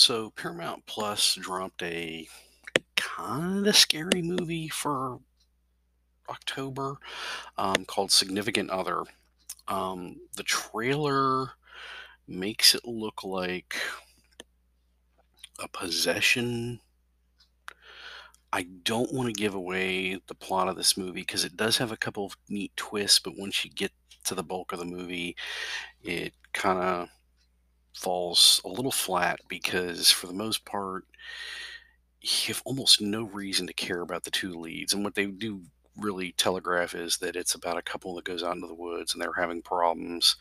So Paramount Plus dropped a kind of scary movie for October um, called Significant Other. Um, the trailer makes it look like a possession. I don't want to give away the plot of this movie because it does have a couple of neat twists, but once you get to the bulk of the movie, it kind of falls a little flat because for the most part you have almost no reason to care about the two leads. And what they do really telegraph is that it's about a couple that goes out into the woods and they're having problems.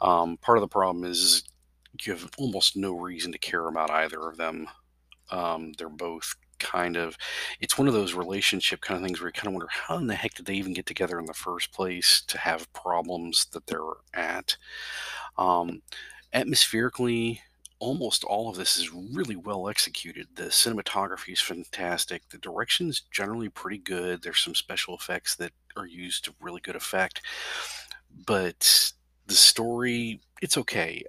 Um, part of the problem is you have almost no reason to care about either of them. Um, they're both kind of, it's one of those relationship kind of things where you kind of wonder how in the heck did they even get together in the first place to have problems that they're at. Um, atmospherically, almost all of this is really well executed. The cinematography is fantastic. The direction is generally pretty good. There's some special effects that are used to really good effect, but the story, it's okay.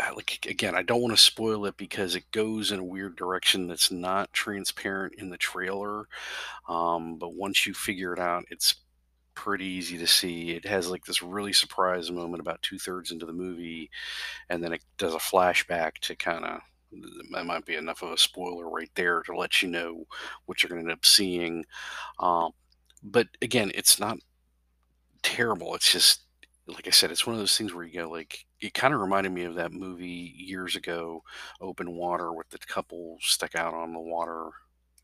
I- like again, I don't want to spoil it because it goes in a weird direction that's not transparent in the trailer. Um, but once you figure it out, it's pretty easy to see. It has like this really surprise moment about two thirds into the movie and then it does a flashback to kind of that might be enough of a spoiler right there to let you know what you're going to end up seeing. Um, but again, it's not terrible. It's just like I said, it's one of those things where you go like it kind of reminded me of that movie years ago, Open Water, with the couple stuck out on the water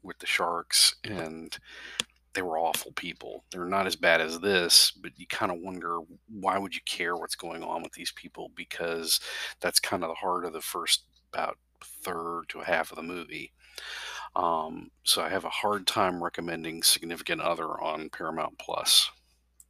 with the sharks, and they were awful people. They're not as bad as this, but you kind of wonder why would you care what's going on with these people because that's kind of the heart of the first about third to a half of the movie. Um, so I have a hard time recommending Significant Other on Paramount Plus.